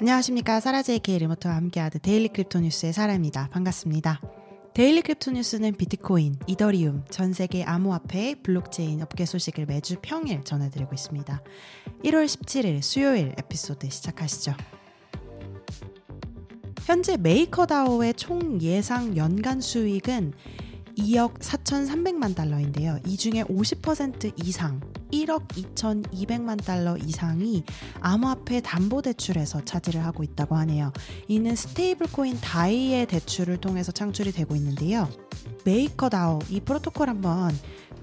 안녕하십니까. 사라제이케이 리모트와 함께하는 데일리 크립토 뉴스의 사라입니다. 반갑습니다. 데일리 크립토 뉴스는 비트코인, 이더리움, 전 세계 암호화폐, 블록체인 업계 소식을 매주 평일 전해드리고 있습니다. 1월 17일 수요일 에피소드 시작하시죠. 현재 메이커다오의 총 예상 연간 수익은 2억 4,300만 달러인데요. 이 중에 50% 이상, 1억 2,200만 달러 이상이 암호화폐 담보대출에서 차지를 하고 있다고 하네요. 이는 stable coin 다이의 대출을 통해서 창출이 되고 있는데요. 메이커다오, 이 프로토콜 한번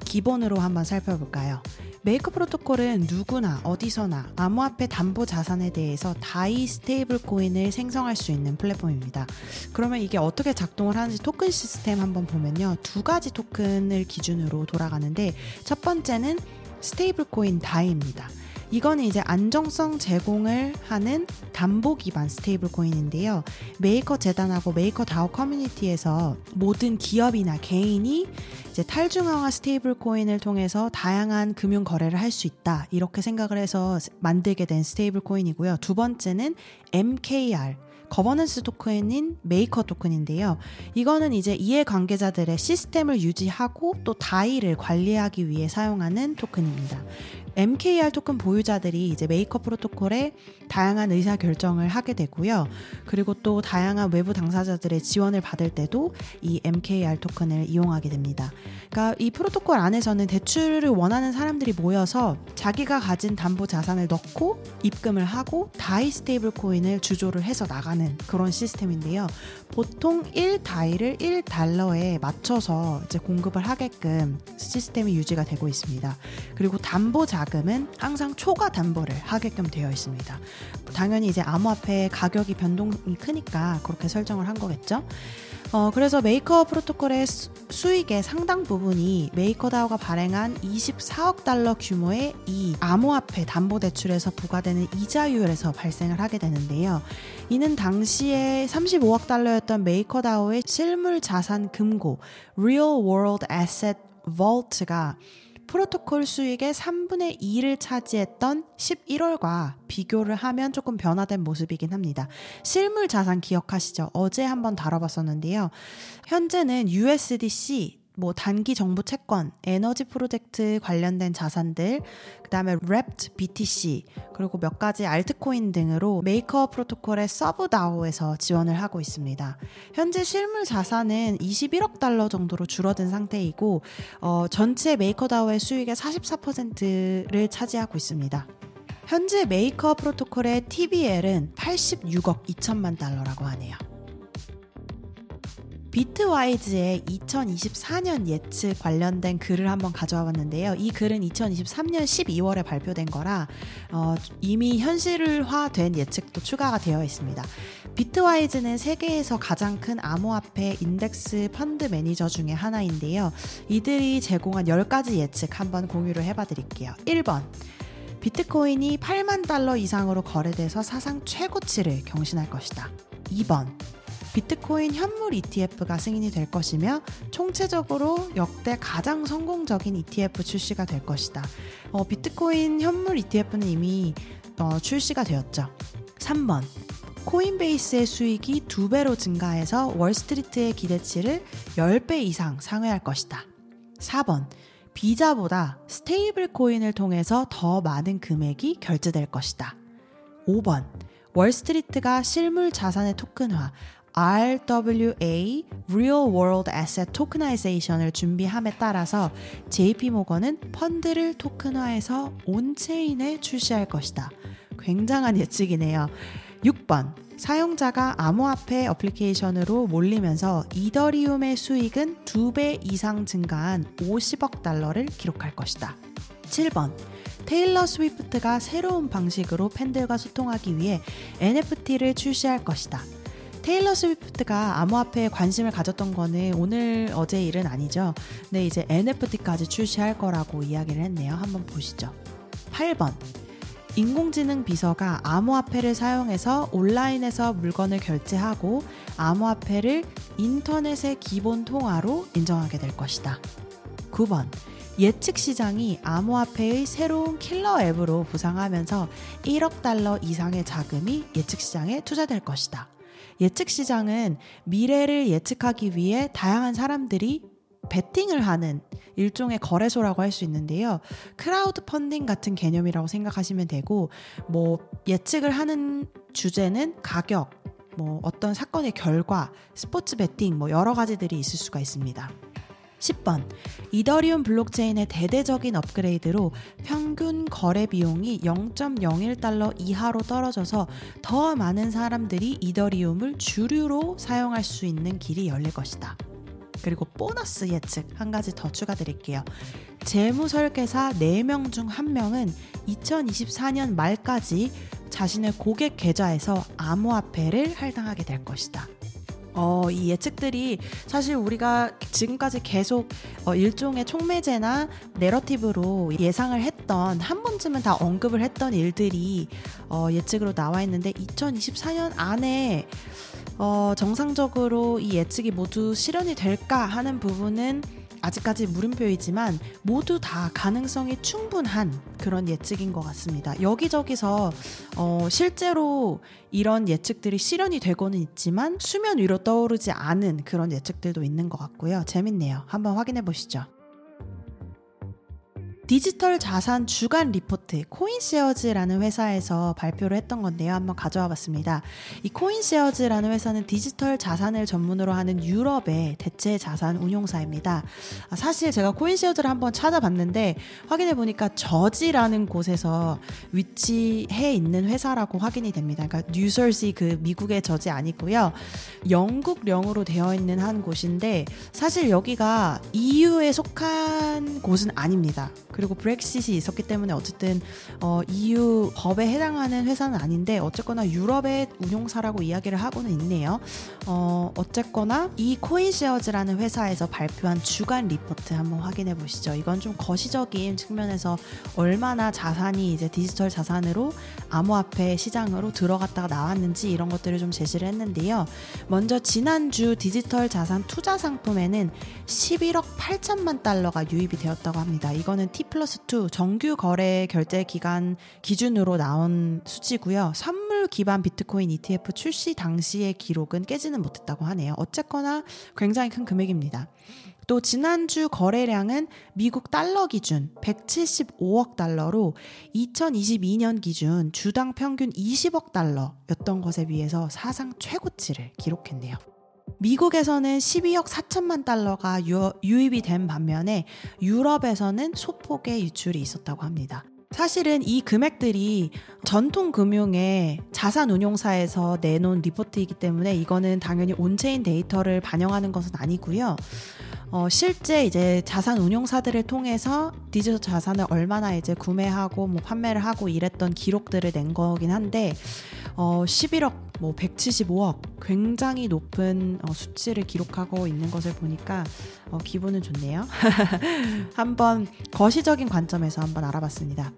기본으로 한번 살펴볼까요? 메이커 프로토콜은 누구나 어디서나 암호화폐 담보 자산에 대해서 다이 stable coin을 생성할 수 있는 플랫폼입니다. 그러면 이게 어떻게 작동을 하는지 토큰 시스템 한번 보면요. 두 가지 토큰을 기준으로 돌아가는데 첫 번째는 stable coin 다이입니다. 이거는 이제 안정성 제공을 하는 담보 기반 stable coin인데요. 메이커 재단하고 메이커 다오 커뮤니티에서 모든 기업이나 개인이 이제 탈중앙화 stable coin을 통해서 다양한 금융 거래를 할 수 있다. 이렇게 생각을 해서 만들게 된 stable coin이고요. 두 번째는 MKR governance 토큰인 메이커 토큰인데요. 이거는 이제 이해 관계자들의 시스템을 유지하고 또 다이를 관리하기 위해 사용하는 토큰입니다. MKR 토큰 보유자들이 이제 메이커 프로토콜에 다양한 의사 결정을 하게 되고요. 그리고 또 다양한 외부 당사자들의 지원을 받을 때도 이 MKR 토큰을 이용하게 됩니다. 그러니까 이 프로토콜 안에서는 대출을 원하는 사람들이 모여서 자기가 가진 담보 자산을 넣고 입금을 하고 다이 stable coin을 주조를 해서 나가는 그런 시스템인데요. 보통 1 DAI를 1달러에 맞춰서 이제 공급을 하게끔 시스템이 유지가 되고 있습니다. 그리고 담보 자 자금은 항상 초과 담보를 하게끔 되어 있습니다. 당연히 이제 암호화폐 가격이 변동이 크니까 그렇게 설정을 한 거겠죠. 어, 그래서 메이커 프로토콜의 수, 익의 상당 부분이 MakerDAO가 발행한 24억 달러 규모의 이 암호화폐 담보대출에서 부과되는 이자율에서 발생을 하게 되는데요. 이는 당시에 35억 달러였던 MakerDAO의 실물 자산 금고 Real World Asset Vault가 프로토콜 수익의 3분의 2를 차지했던 11월과 비교를 하면 조금 변화된 모습이긴 합니다. 실물 자산 기억하시죠? 어제 한번 다뤄봤었는데요. 현재는 USDC 뭐 단기 정부 채권, 에너지 프로젝트 관련된 자산들, 그다음에 wrapped BTC, 그리고 몇 가지 altcoin 등으로 메이커 프로토콜의 SubDAO에서 지원을 하고 있습니다. 현재 실물 자산은 21억 달러 정도로 줄어든 상태이고 어, 전체 MakerDAO의 수익의 44%를 차지하고 있습니다. 현재 메이커 프로토콜의 TVL은 86억 2천만 달러라고 하네요. Bitwise의 2024년 예측 관련된 글을 한번 가져와 봤는데요. 이 글은 2023년 12월에 발표된 거라 어, 이미 현실화된 예측도 추가가 되어 있습니다. Bitwise는 세계에서 가장 큰 암호화폐 인덱스 펀드 매니저 중에 하나인데요. 이들이 제공한 10가지 예측 한번 공유를 해봐 드릴게요. 1번. 비트코인이 8만 달러 이상으로 거래돼서 사상 최고치를 경신할 것이다. 2번. 비트코인 현물 ETF가 승인이 될 것이며 총체적으로 역대 가장 성공적인 ETF 출시가 될 것이다. 어, 비트코인 현물 ETF는 이미 어, 출시가 되었죠. 3번. Coinbase의 수익이 두 배로 증가해서 월스트리트의 기대치를 10배 이상 상회할 것이다. 4번. 비자보다 스테이블 코인을 통해서 더 많은 금액이 결제될 것이다. 5번. 월스트리트가 실물 자산의 토큰화, RWA Real World Asset Tokenization을 준비함에 따라서 JP 모건은 펀드를 토큰화해서 on-chain에 출시할 것이다. 굉장한 예측이네요. 6번. 사용자가 암호화폐 어플리케이션으로 몰리면서 이더리움의 수익은 2배 이상 증가한 50억 달러를 기록할 것이다. 7번. 테일러 스위프트가 새로운 방식으로 팬들과 소통하기 위해 NFT를 출시할 것이다. 테일러 스위프트가 암호화폐에 관심을 가졌던 거는 오늘 어제 일은 아니죠. 근데 이제 NFT까지 출시할 거라고 이야기를 했네요. 한번 보시죠. 8번. 인공지능 비서가 암호화폐를 사용해서 온라인에서 물건을 결제하고 암호화폐를 인터넷의 기본 통화로 인정하게 될 것이다. 9번. 예측 시장이 암호화폐의 새로운 킬러 앱으로 부상하면서 1억 달러 이상의 자금이 예측 시장에 투자될 것이다. 예측 시장은 미래를 예측하기 위해 다양한 사람들이 베팅을 하는 일종의 거래소라고 할 수 있는데요. 크라우드 펀딩 같은 개념이라고 생각하시면 되고, 뭐, 예측을 하는 주제는 가격, 뭐, 어떤 사건의 결과, 스포츠 베팅, 뭐, 여러 가지들이 있을 수가 있습니다. 10번. 이더리움 블록체인의 대대적인 업그레이드로 평균 거래 비용이 0.01달러 이하로 떨어져서 더 많은 사람들이 이더리움을 주류로 사용할 수 있는 길이 열릴 것이다. 그리고 보너스 예측 한 가지 더 추가드릴게요. 재무 설계사 4명 중 1명은 2024년 말까지 자신의 고객 계좌에서 암호화폐를 할당하게 될 것이다. 어, 이 예측들이 사실 우리가 지금까지 계속 어, 일종의 촉매제나 내러티브로 예상을 했던 한 번쯤은 다 언급을 했던 일들이 어, 예측으로 나와 있는데 2024년 안에 어, 정상적으로 이 예측이 모두 실현이 될까 하는 부분은 아직까지 물음표이지만 모두 다 가능성이 충분한 그런 예측인 것 같습니다. 여기저기서 어, 실제로 이런 예측들이 실현이 되고는 있지만 수면 위로 떠오르지 않은 그런 예측들도 있는 것 같고요. 재밌네요. 한번 확인해 보시죠. 디지털 자산 주간 리포트 CoinShares라는 회사에서 발표를 했던 건데요. 한번 가져와 봤습니다. 이 CoinShares라는 회사는 디지털 자산을 전문으로 하는 유럽의 대체 자산 운용사입니다. 아, 사실 제가 CoinShares를 한번 찾아봤는데 확인해 보니까 저지라는 곳에서 위치해 있는 회사라고 확인이 됩니다. 그러니까 뉴저지 그 미국의 저지 아니고요. 영국령으로 되어 있는 한 곳인데 사실 여기가 EU에 속한 곳은 아닙니다. 그리고 브렉시이 있었기 때문에 어쨌든 어, EU 법에 해당하는 회사는 아닌데 어쨌거나 유럽의 운용사라고 이야기를 하고는 있네요. 어, 어쨌거나 이 코인시어즈라는 회사에서 발표한 주간 리포트 한번 확인해 보시죠. 이건 좀 거시적인 측면에서 얼마나 자산이 이제 디지털 자산으로 암호화폐 시장으로 들어갔다가 나왔는지 이런 것들을 좀 제시를 했는데요. 먼저 지난주 디지털 자산 투자 상품에는 11억 8천만 달러가 유입이 되었다고 합니다. 이거는 T 플러스 2 정규 거래 결제 기간 기준으로 나온 수치고요. 선물 기반 비트코인 ETF 출시 당시의 기록은 깨지는 못했다고 하네요. 어쨌거나 굉장히 큰 금액입니다. 또 지난주 거래량은 미국 달러 기준 175억 달러로 2022년 기준 주당 평균 20억 달러였던 것에 비해서 사상 최고치를 기록했네요. 미국에서는 12억 4천만 달러가 유, 유입이 된 반면에 유럽에서는 소폭의 유출이 있었다고 합니다. 사실은 이 금액들이 전통 금융의 자산 운용사에서 내놓은 리포트이기 때문에 이거는 당연히 on-chain 데이터를 반영하는 것은 아니고요. 어, 실제 이제 자산 운용사들을 통해서 디지털 자산을 얼마나 이제 구매하고 뭐 판매를 하고 이랬던 기록들을 낸 거긴 한데 어, 11억, 뭐 175억 굉장히 높은 어, 수치를 기록하고 있는 것을 보니까 어, 기분은 좋네요. 한번 거시적인 관점에서 한번 알아봤습니다.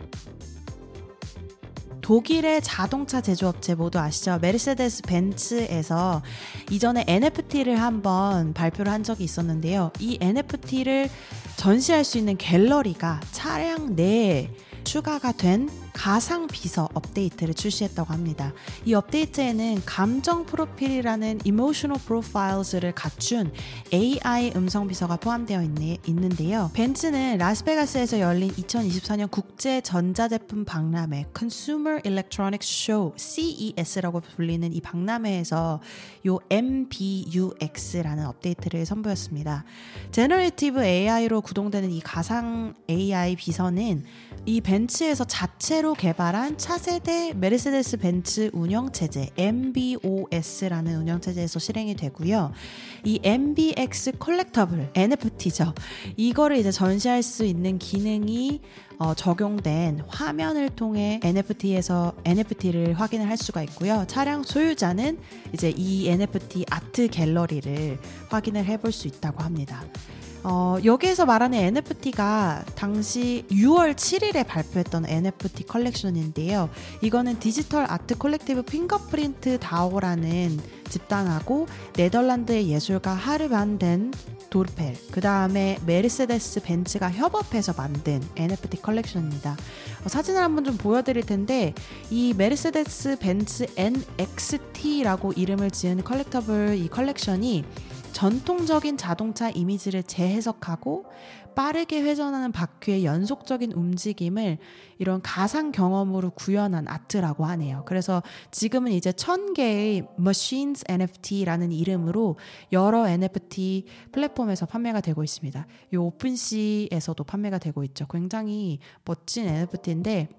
독일의 자동차 제조업체 모두 아시죠? 메르세데스 벤츠에서 이전에 NFT를 한번 발표를 한 적이 있었는데요. 이 NFT를 전시할 수 있는 갤러리가 차량 내에 추가가 된 가상 비서 업데이트를 출시했다고 합니다. 이 업데이트에는 감정 프로필이라는 emotional profiles를 갖춘 AI 음성 비서가 포함되어 있네, 있는데요. 벤츠는 라스베가스에서 열린 2024년 국제 전자제품 박람회 Consumer Electronics Show CES라고 불리는 이 박람회에서 요 MBUX라는 업데이트를 선보였습니다. generative AI로 구동되는 이 가상 AI 비서는 이 벤츠에서 자체 로 개발한 차세대 메르세데스 벤츠 운영체제 MBOS라는 운영체제에서 실행이 되고요. 이 MBUX collectible NFT죠. 이거를 이제 전시할 수 있는 기능이 어, 적용된 화면을 통해 NFT에서 NFT를 확인을 할 수가 있고요. 차량 소유자는 이제 이 NFT 아트 갤러리를 확인을 해볼 수 있다고 합니다. 어, 여기에서 말하는 NFT가 당시 6월 7일에 발표했던 NFT 컬렉션인데요. 이거는 디지털 아트 collective Fingerprints DAO라는 집단하고 네덜란드의 예술가 Harm van den Dorpel, 그 다음에 메르세데스 벤츠가 협업해서 만든 NFT 컬렉션입니다. 어, 사진을 한번 좀 보여드릴 텐데 이 메르세데스 벤츠 NXT라고 이름을 지은 collectible 이 컬렉션이 전통적인 자동차 이미지를 재해석하고 빠르게 회전하는 바퀴의 연속적인 움직임을 이런 가상 경험으로 구현한 아트라고 하네요. 그래서 지금은 이제 천 개의 Machines NFT라는 이름으로 여러 NFT 플랫폼에서 판매가 되고 있습니다. 이 OpenSea에서도 판매가 되고 있죠. 굉장히 멋진 NFT인데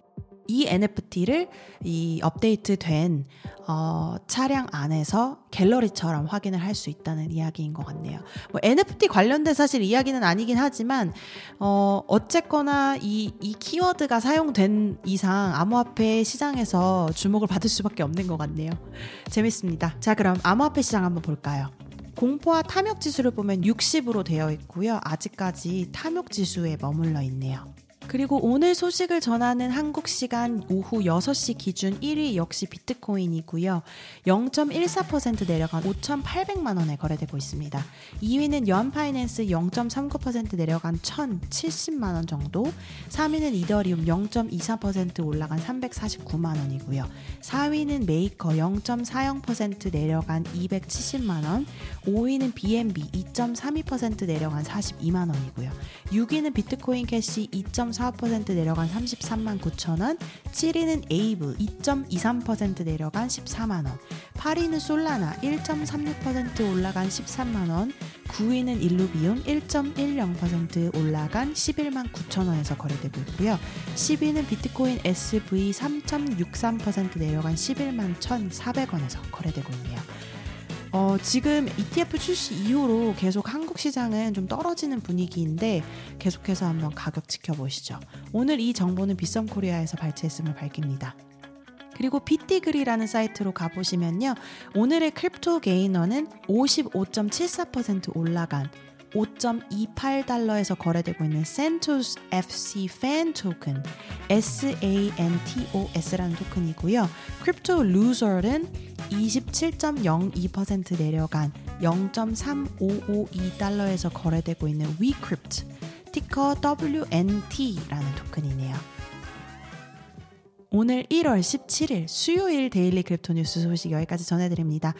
이 NFT를 이 업데이트된 어, 차량 안에서 갤러리처럼 확인을 할 수 있다는 이야기인 것 같네요. 뭐 NFT 관련된 사실 이야기는 아니긴 하지만 어, 어쨌거나 이, 이 키워드가 사용된 이상 암호화폐 시장에서 주목을 받을 수밖에 없는 것 같네요. 재밌습니다. 자 그럼 암호화폐 시장 한번 볼까요? 공포와 탐욕 지수를 보면 60으로 되어 있고요. 아직까지 탐욕 지수에 머물러 있네요. 그리고 오늘 소식을 전하는 한국 시간 오후 6시 기준 1위 역시 비트코인이고요. 0.14% 내려간 5,800만 원에 거래되고 있습니다. 2위는 연파이낸스 0.39% 내려간 1,070만 원 정도. 3위는 이더리움 0.24% 올라간 349만 원이고요. 4위는 메이커 0.40% 내려간 270만 원. 5위는 BNB 2.32% 내려간 42만 원이고요. 6위는 비트코인 캐시 2. 4% 내려간 33만 9천 원, 7위는 에이브 2.23% 내려간 14만 원, 8위는 솔라나 1.36% 올라간 13만 원, 9위는 일루비움 1.10% 올라간 11만 9천 원에서 거래되고 있고요. 10위는 비트코인 SV 3.63% 내려간 11만 1,400원에서 거래되고 있네요. 어, 지금 ETF 출시 이후로 계속 한국 시장은 좀 떨어지는 분위기인데 계속해서 한번 가격 지켜보시죠. 오늘 이 정보는 비썸 코리아에서 발췌했음을 밝힙니다. 그리고 비트디그리라는 사이트로 가보시면요. 오늘의 crypto gainer는 55.74% 올라간 5.28달러에서 거래되고 있는 산토스 FC 팬 토큰 SANTOS라는 토큰이고요. crypto loser는 27.02% 내려간 0.3552달러에서 거래되고 있는 위크립트 ticker WNT라는 토큰이네요. 오늘 1월 17일 수요일 daily crypto 뉴스 소식 여기까지 전해드립니다.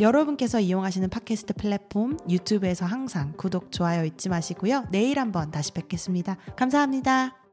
여러분께서 이용하시는 팟캐스트 플랫폼 유튜브에서 항상 구독, 좋아요 잊지 마시고요. 내일 한번 다시 뵙겠습니다. 감사합니다.